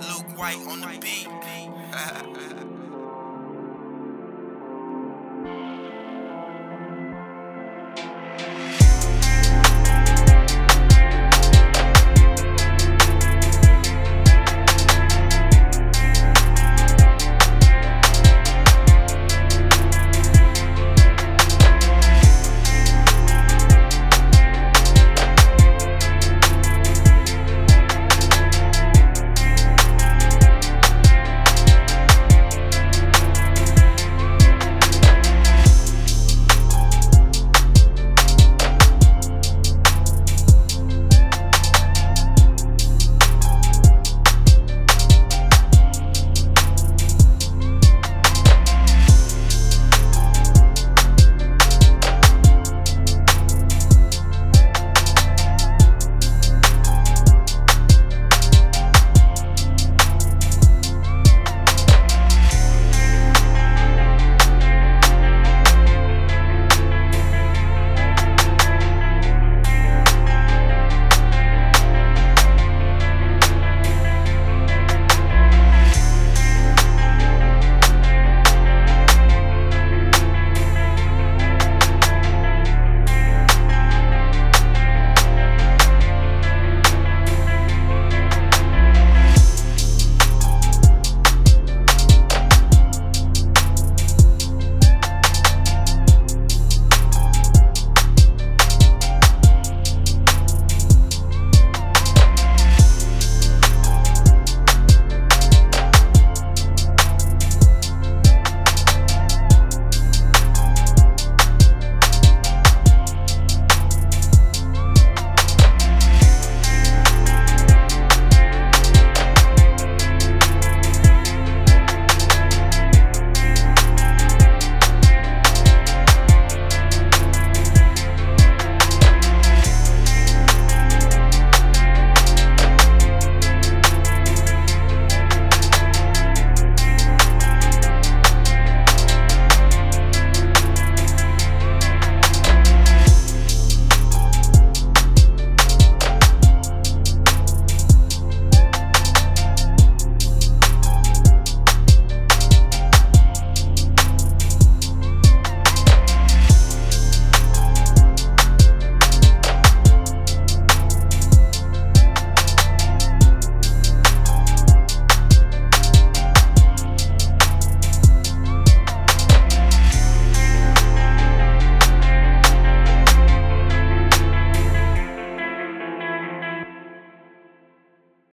Luke White on the beat.